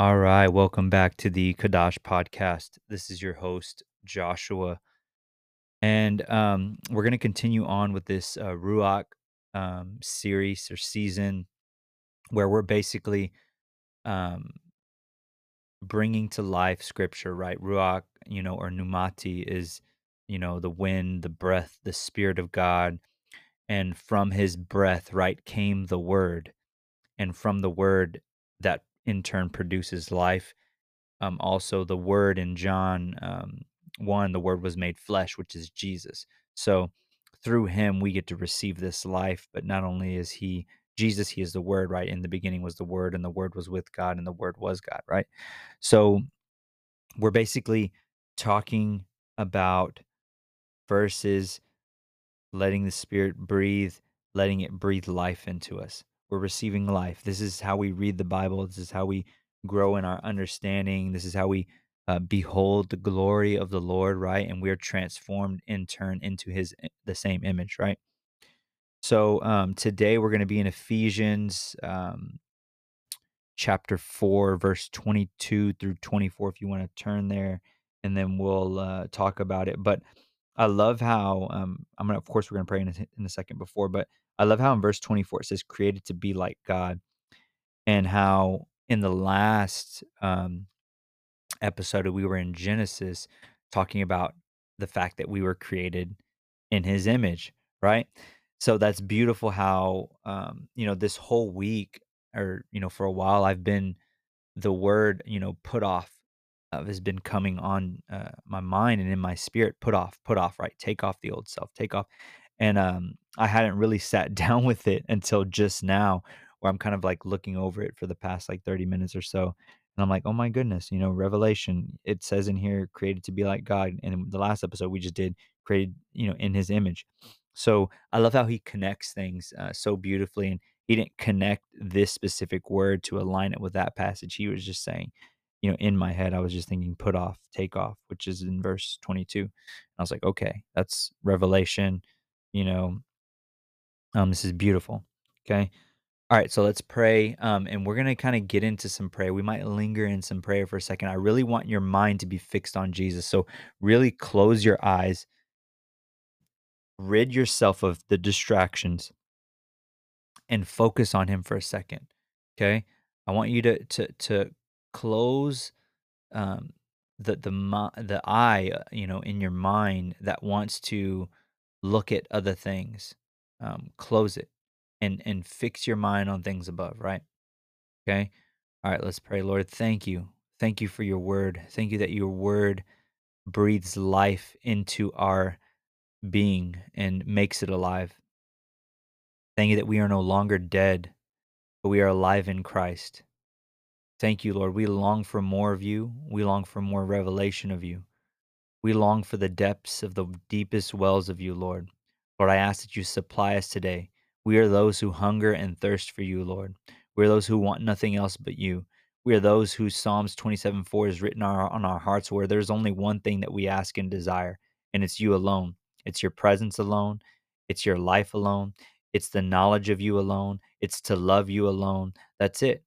All right, welcome back to the Kadash podcast. This is your host, Joshua. And um, we're going to continue on with this uh, Ruach um, series or season where we're basically um, bringing to life scripture, right? Ruach, you know, or Pneumati is, you know, the wind, the breath, the spirit of God. And from his breath, right, came the word. And from the word, that in turn produces life um, also the word in John um, 1, the word was made flesh, which is Jesus. So through him, we get to receive this life. But not only is he Jesus, he is the word, right? In the beginning was the word, and the word was with God, and the word was God, right? So we're basically talking about verses letting the spirit breathe, letting it breathe life into us. We're receiving life. This is how we read the Bible. This is how we grow in our understanding. This is how we uh, behold the glory of the Lord, right? And we are transformed in turn into His eh, the same image, right? So um, today we're going to be in Ephesians um, chapter four, verse twenty-two through twenty-four. If you want to turn there, and then we'll uh, talk about it. But I love how um, I'm gonna. Of course, we're gonna pray in a, in a second before, but I love how in verse twenty-four it says, "Created to be like God," and how in the last um, episode we were in Genesis talking about the fact that we were created in His image, right? So that's beautiful. How um, you know this whole week, or you know, for a while, I've been the word you know put off uh, has been coming on uh, my mind and in my spirit. Put off, put off, right? Take off the old self, take off. And um, I hadn't really sat down with it until just now, where I'm kind of like looking over it for the past like 30 minutes or so. And I'm like, oh my goodness, you know, Revelation, it says in here, created to be like God. And the last episode we just did, created, you know, in his image. So I love how he connects things uh, so beautifully. And he didn't connect this specific word to align it with that passage. He was just saying, you know, in my head, I was just thinking put off, take off, which is in verse 22. And I was like, okay, that's revelation, you know, um, this is beautiful. Okay. All right, so let's pray. Um, and we're going to kind of get into some prayer. We might linger in some prayer for a second. I really want your mind to be fixed on Jesus. So, really close your eyes, rid yourself of the distractions, and focus on Him for a second. Okay. I want you to, to, to close um, the, the, the eye, uh, you know, in your mind that wants to look at other things. Um, close it and and fix your mind on things above, right? Okay? All right, let's pray. Lord, thank you. Thank you for your word. Thank you that your word breathes life into our being and makes it alive. Thank you that we are no longer dead, but we are alive in Christ. Thank you, Lord. We long for more of you. We long for more revelation of you. We long for the depths of the deepest wells of you, Lord. Lord, I ask that you supply us today we are those who hunger and thirst for you, Lord. We are those who want nothing else but you. We are those whose Psalms 27 4 is written on our, hearts, where there's only one thing that we ask and desire, and it's you alone. It's your presence alone. It's your life alone. It's the knowledge of you alone. It's to love you alone. That's it.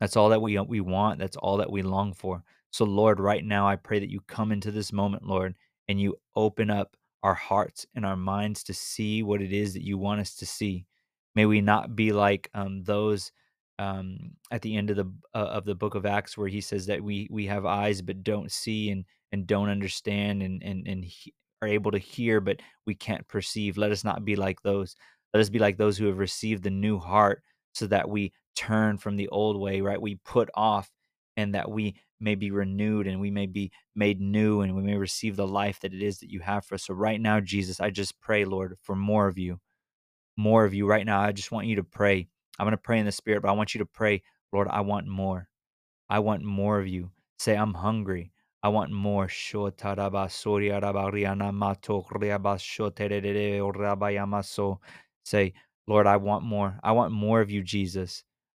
That's all that we, we want. That's all that we long for. So, Lord, right now, I pray that you come into this moment, Lord, and you open up our hearts and our minds to see what it is that you want us to see. May we not be like um, those um, at the end of the uh, of the book of Acts, where he says that we we have eyes but don't see and and don't understand and and and he, are able to hear but we can't perceive. Let us not be like those. Let us be like those who have received the new heart, so that we turn from the old way. Right, we put off, and that we may be renewed and we may be made new and we may receive the life that it is that you have for us. So right now, Jesus, I just pray, Lord, for more of you more of you right now. I just want you to pray. I'm going to pray in the spirit, but I want you to pray, Lord, I want more. I want more of you. Say, I'm hungry. I want more. Say, Lord, I want more. I want more of you, Jesus.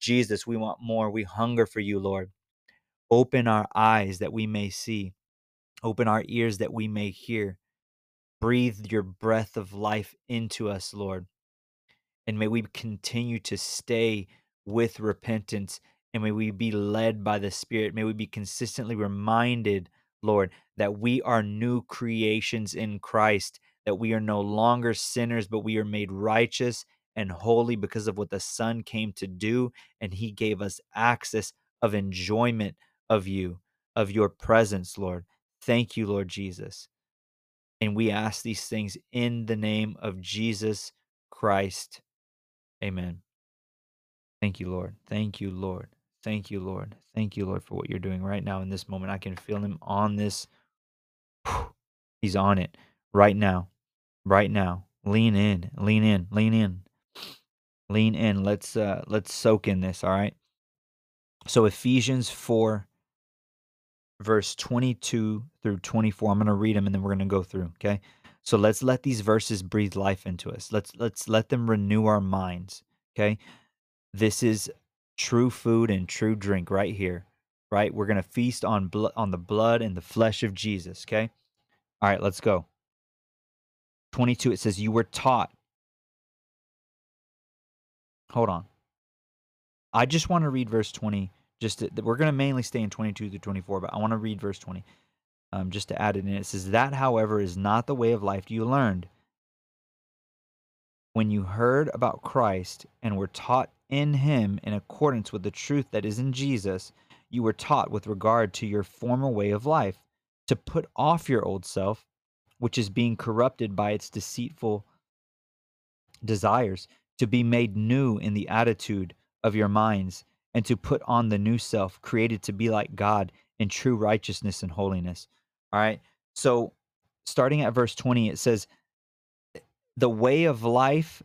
Jesus, we want more. We hunger for you, Lord. Open our eyes that we may see, open our ears that we may hear. Breathe your breath of life into us, Lord. And may we continue to stay with repentance and may we be led by the Spirit. May we be consistently reminded, Lord, that we are new creations in Christ, that we are no longer sinners, but we are made righteous and holy because of what the Son came to do. And He gave us access of enjoyment of you, of your presence, Lord. Thank you, Lord Jesus. And we ask these things in the name of Jesus Christ. Amen. Thank you, Lord. Thank you, Lord. Thank you, Lord. Thank you, Lord, for what you're doing right now in this moment. I can feel him on this. He's on it right now. Right now. Lean in. Lean in. Lean in. Lean in. Let's uh let's soak in this, all right? So Ephesians 4 verse 22 through 24. I'm going to read them and then we're going to go through, okay? So let's let these verses breathe life into us. Let's let's let them renew our minds, okay? This is true food and true drink right here, right? We're going to feast on blood on the blood and the flesh of Jesus, okay? All right, let's go. 22 it says you were taught Hold on. I just want to read verse 20 just to, we're going to mainly stay in 22 through 24 but i want to read verse 20 um, just to add it in it says that however is not the way of life you learned when you heard about christ and were taught in him in accordance with the truth that is in jesus you were taught with regard to your former way of life to put off your old self which is being corrupted by its deceitful desires to be made new in the attitude of your minds and to put on the new self created to be like God in true righteousness and holiness. All right. So, starting at verse 20, it says, The way of life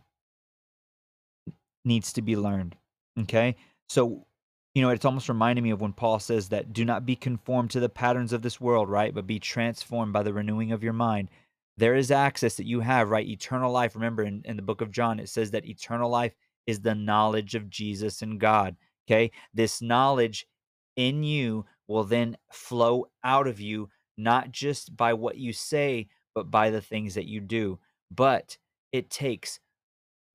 needs to be learned. Okay. So, you know, it's almost reminding me of when Paul says that do not be conformed to the patterns of this world, right? But be transformed by the renewing of your mind. There is access that you have, right? Eternal life. Remember in, in the book of John, it says that eternal life is the knowledge of Jesus and God. Okay. This knowledge in you will then flow out of you, not just by what you say, but by the things that you do. But it takes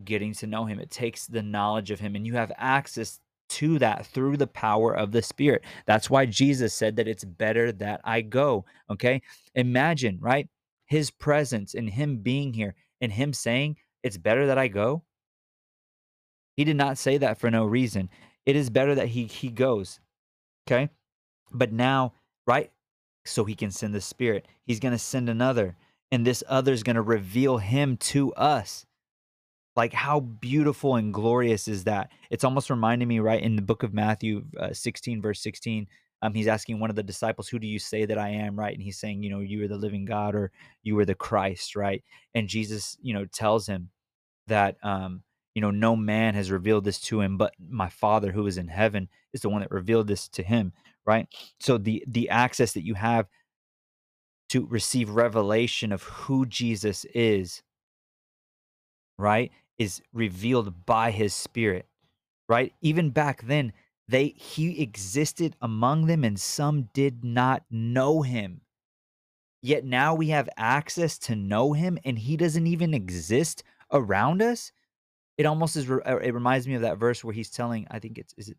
getting to know him, it takes the knowledge of him, and you have access to that through the power of the Spirit. That's why Jesus said that it's better that I go. Okay. Imagine, right? His presence and him being here and him saying, It's better that I go. He did not say that for no reason it is better that he he goes. Okay? But now, right? So he can send the spirit. He's going to send another and this other is going to reveal him to us. Like how beautiful and glorious is that? It's almost reminding me right in the book of Matthew uh, 16 verse 16 um, he's asking one of the disciples, Who do you say that I am? Right. And he's saying, You know, you are the living God or you are the Christ. Right. And Jesus, you know, tells him that, um, you know, no man has revealed this to him, but my Father who is in heaven is the one that revealed this to him, right? So the the access that you have to receive revelation of who Jesus is, right, is revealed by his spirit, right? Even back then, they he existed among them and some did not know him. Yet now we have access to know him and he doesn't even exist around us? It almost is uh, it reminds me of that verse where he's telling i think it's is it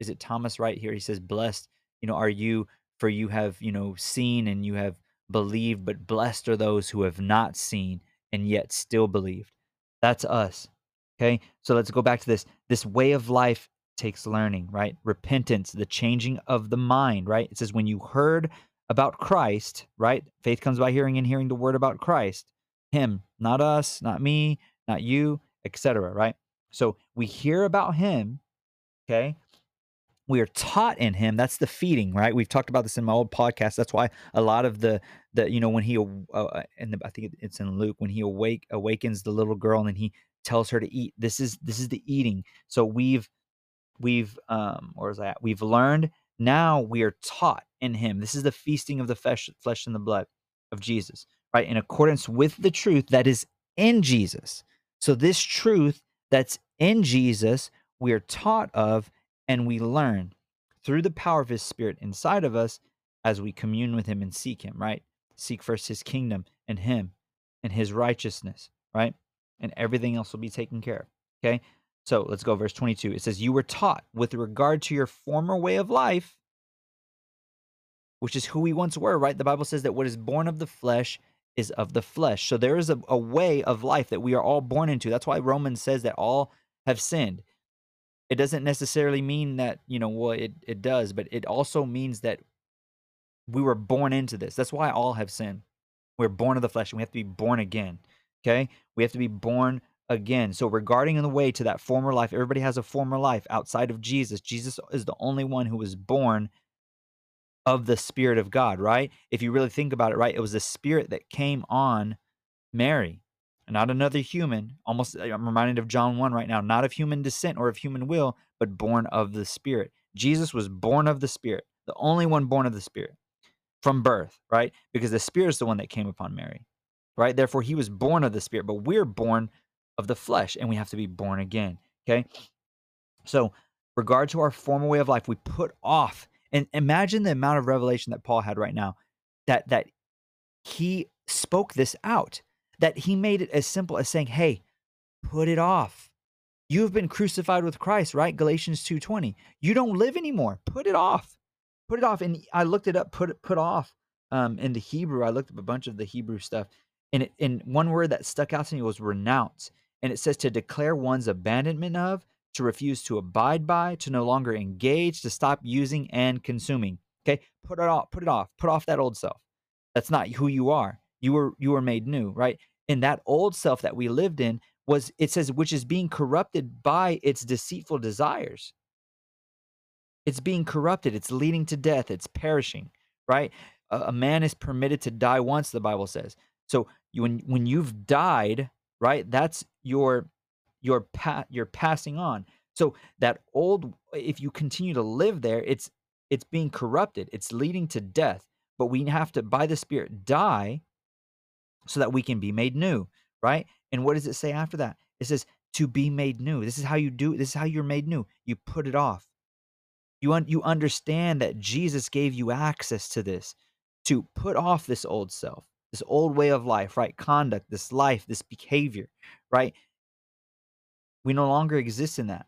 is it thomas right here? He says blessed you know are you for you have you know seen and you have believed but blessed are those who have not seen and yet still believed. That's us okay? So let's go back to this this way of life takes learning right repentance the changing of the mind right it says when you heard about christ right faith comes by hearing and hearing the word about christ him not us not me not you etc. Right? So we hear about him, okay? We are taught in him. That's the feeding, right? We've talked about this in my old podcast. That's why a lot of the the you know when he uh, and uh, I think it's in Luke when he awake awakens the little girl and then he tells her to eat. This is this is the eating. So we've we've um where is that? We've learned now we are taught in him. This is the feasting of the flesh, flesh and the blood of Jesus, right? In accordance with the truth that is in Jesus. So this truth that's in Jesus, we are taught of and we learn through the power of his spirit inside of us as we commune with him and seek him, right? Seek first his kingdom and him and his righteousness, right? And everything else will be taken care of. Okay. So let's go, verse 22. It says, You were taught with regard to your former way of life, which is who we once were, right? The Bible says that what is born of the flesh is of the flesh. So there is a, a way of life that we are all born into. That's why Romans says that all have sinned. It doesn't necessarily mean that, you know, well, it, it does, but it also means that we were born into this. That's why all have sinned. We're born of the flesh and we have to be born again. Okay? We have to be born again. So, regarding in the way to that former life, everybody has a former life outside of Jesus. Jesus is the only one who was born of the Spirit of God, right? If you really think about it, right? It was the Spirit that came on Mary, not another human. Almost, uh, I'm reminded of John 1 right now, not of human descent or of human will, but born of the Spirit. Jesus was born of the Spirit, the only one born of the Spirit from birth, right? Because the Spirit is the one that came upon Mary, right? Therefore, he was born of the Spirit, but we're born of the flesh and we have to be born again, okay? So, regard to our former way of life, we put off and imagine the amount of revelation that Paul had right now that that he spoke this out that he made it as simple as saying, "Hey, put it off. You have been crucified with Christ, right? Galatians 2:20. You don't live anymore. Put it off put it off. And I looked it up, put it put off um, in the Hebrew. I looked up a bunch of the Hebrew stuff, and it, and one word that stuck out to me was renounce, and it says to declare one's abandonment of, to refuse to abide by, to no longer engage, to stop using and consuming. Okay, put it off, put it off, put off that old self. That's not who you are. You were you were made new, right? And that old self that we lived in was it says which is being corrupted by its deceitful desires it's being corrupted it's leading to death it's perishing right a, a man is permitted to die once the bible says so you, when when you've died right? That's your your pa- you're passing on. So that old if you continue to live there it's it's being corrupted. It's leading to death. But we have to by the spirit die so that we can be made new right? And what does it say after that? It says to be made new. This is how you do this is how you're made new. You put it off. You, un- you understand that Jesus gave you access to this to put off this old self, this old way of life, right? Conduct, this life, this behavior, right? We no longer exist in that.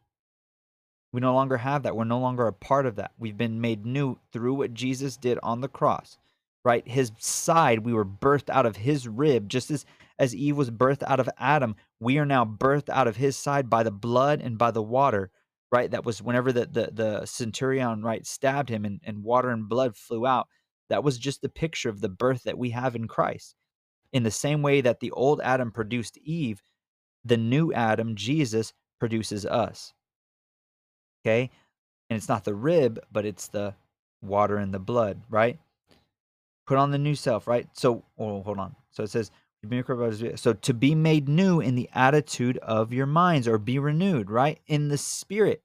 We no longer have that. We're no longer a part of that. We've been made new through what Jesus did on the cross, right? His side, we were birthed out of his rib, just as, as Eve was birthed out of Adam. We are now birthed out of his side by the blood and by the water right? That was whenever the the, the centurion right stabbed him and, and water and blood flew out. That was just the picture of the birth that we have in Christ. In the same way that the old Adam produced Eve, the new Adam, Jesus, produces us. Okay? And it's not the rib, but it's the water and the blood, right? Put on the new self, right? So, oh, hold on. So it says, so to be made new in the attitude of your minds or be renewed, right? In the spirit,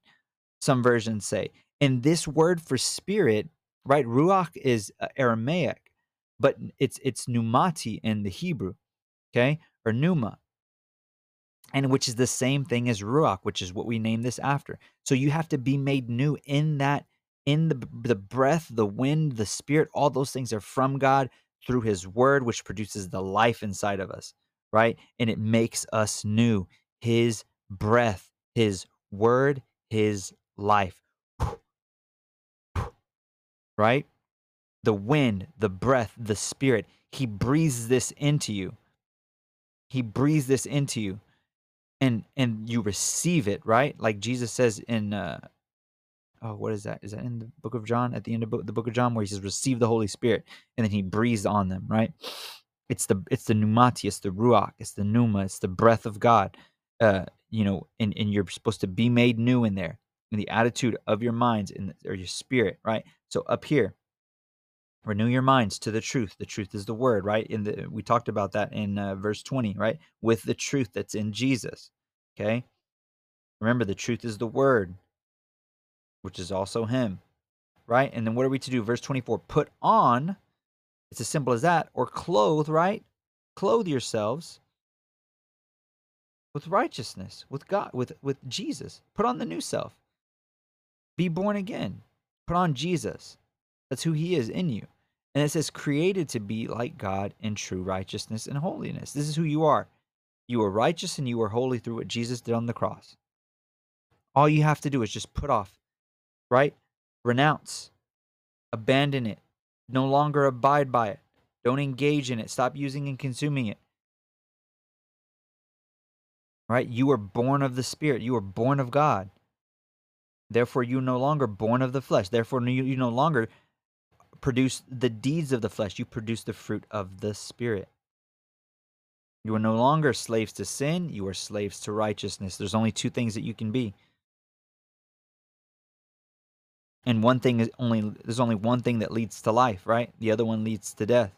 some versions say. And this word for spirit, right? Ruach is uh, Aramaic, but it's it's pneumati in the Hebrew, okay? Or pneuma. And which is the same thing as ruach, which is what we name this after. So you have to be made new in that in the the breath, the wind, the spirit, all those things are from God through his word, which produces the life inside of us, right? And it makes us new. His breath, his word, his life. Right? The wind, the breath, the spirit. He breathes this into you. He breathes this into you. And and you receive it, right? Like Jesus says in uh oh, what is that? Is that in the book of John? At the end of the book of John, where he says, "Receive the Holy Spirit," and then he breathes on them. Right? It's the it's the pneumati, it's the ruach, it's the pneuma, it's the breath of God. Uh, you know, and and you're supposed to be made new in there, in the attitude of your minds and or your spirit. Right? So up here, renew your minds to the truth. The truth is the word. Right? In the we talked about that in uh, verse twenty. Right? With the truth that's in Jesus. Okay? Remember, the truth is the word, which is also him. Right? And then what are we to do? Verse 24 put on, it's as simple as that, or clothe, right? Clothe yourselves with righteousness, with God, with, with Jesus. Put on the new self. Be born again. Put on Jesus. That's who he is in you. And it says, created to be like God in true righteousness and holiness. This is who you are. You are righteous and you are holy through what Jesus did on the cross. All you have to do is just put off, right? Renounce, abandon it, no longer abide by it. Don't engage in it. Stop using and consuming it. Right? You are born of the Spirit. You are born of God. Therefore, you no longer born of the flesh. Therefore, you, you no longer produce the deeds of the flesh. You produce the fruit of the Spirit. You are no longer slaves to sin. You are slaves to righteousness. There's only two things that you can be. And one thing is only there's only one thing that leads to life, right? The other one leads to death.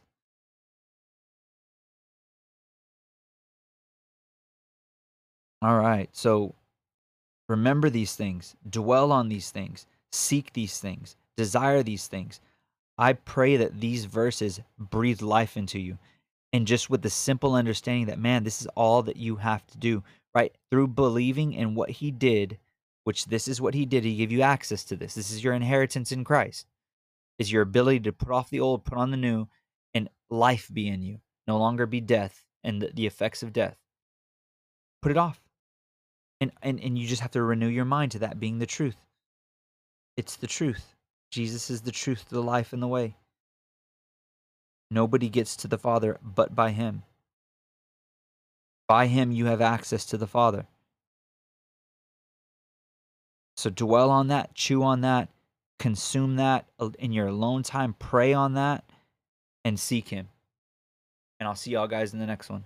All right. So remember these things, dwell on these things, seek these things, desire these things. I pray that these verses breathe life into you. And just with the simple understanding that, man, this is all that you have to do, right? Through believing in what he did, which this is what he did. He gave you access to this. This is your inheritance in Christ, is your ability to put off the old, put on the new, and life be in you, no longer be death and the, effects of death. Put it off and, and and you just have to renew your mind to that being the truth. It's the truth. Jesus is the truth the life and the way. Nobody gets to the father but by him. By him you have access to the father. So dwell on that chew on that consume that uh, in your alone time pray on that and seek him. And i'll see y'all guys in the next one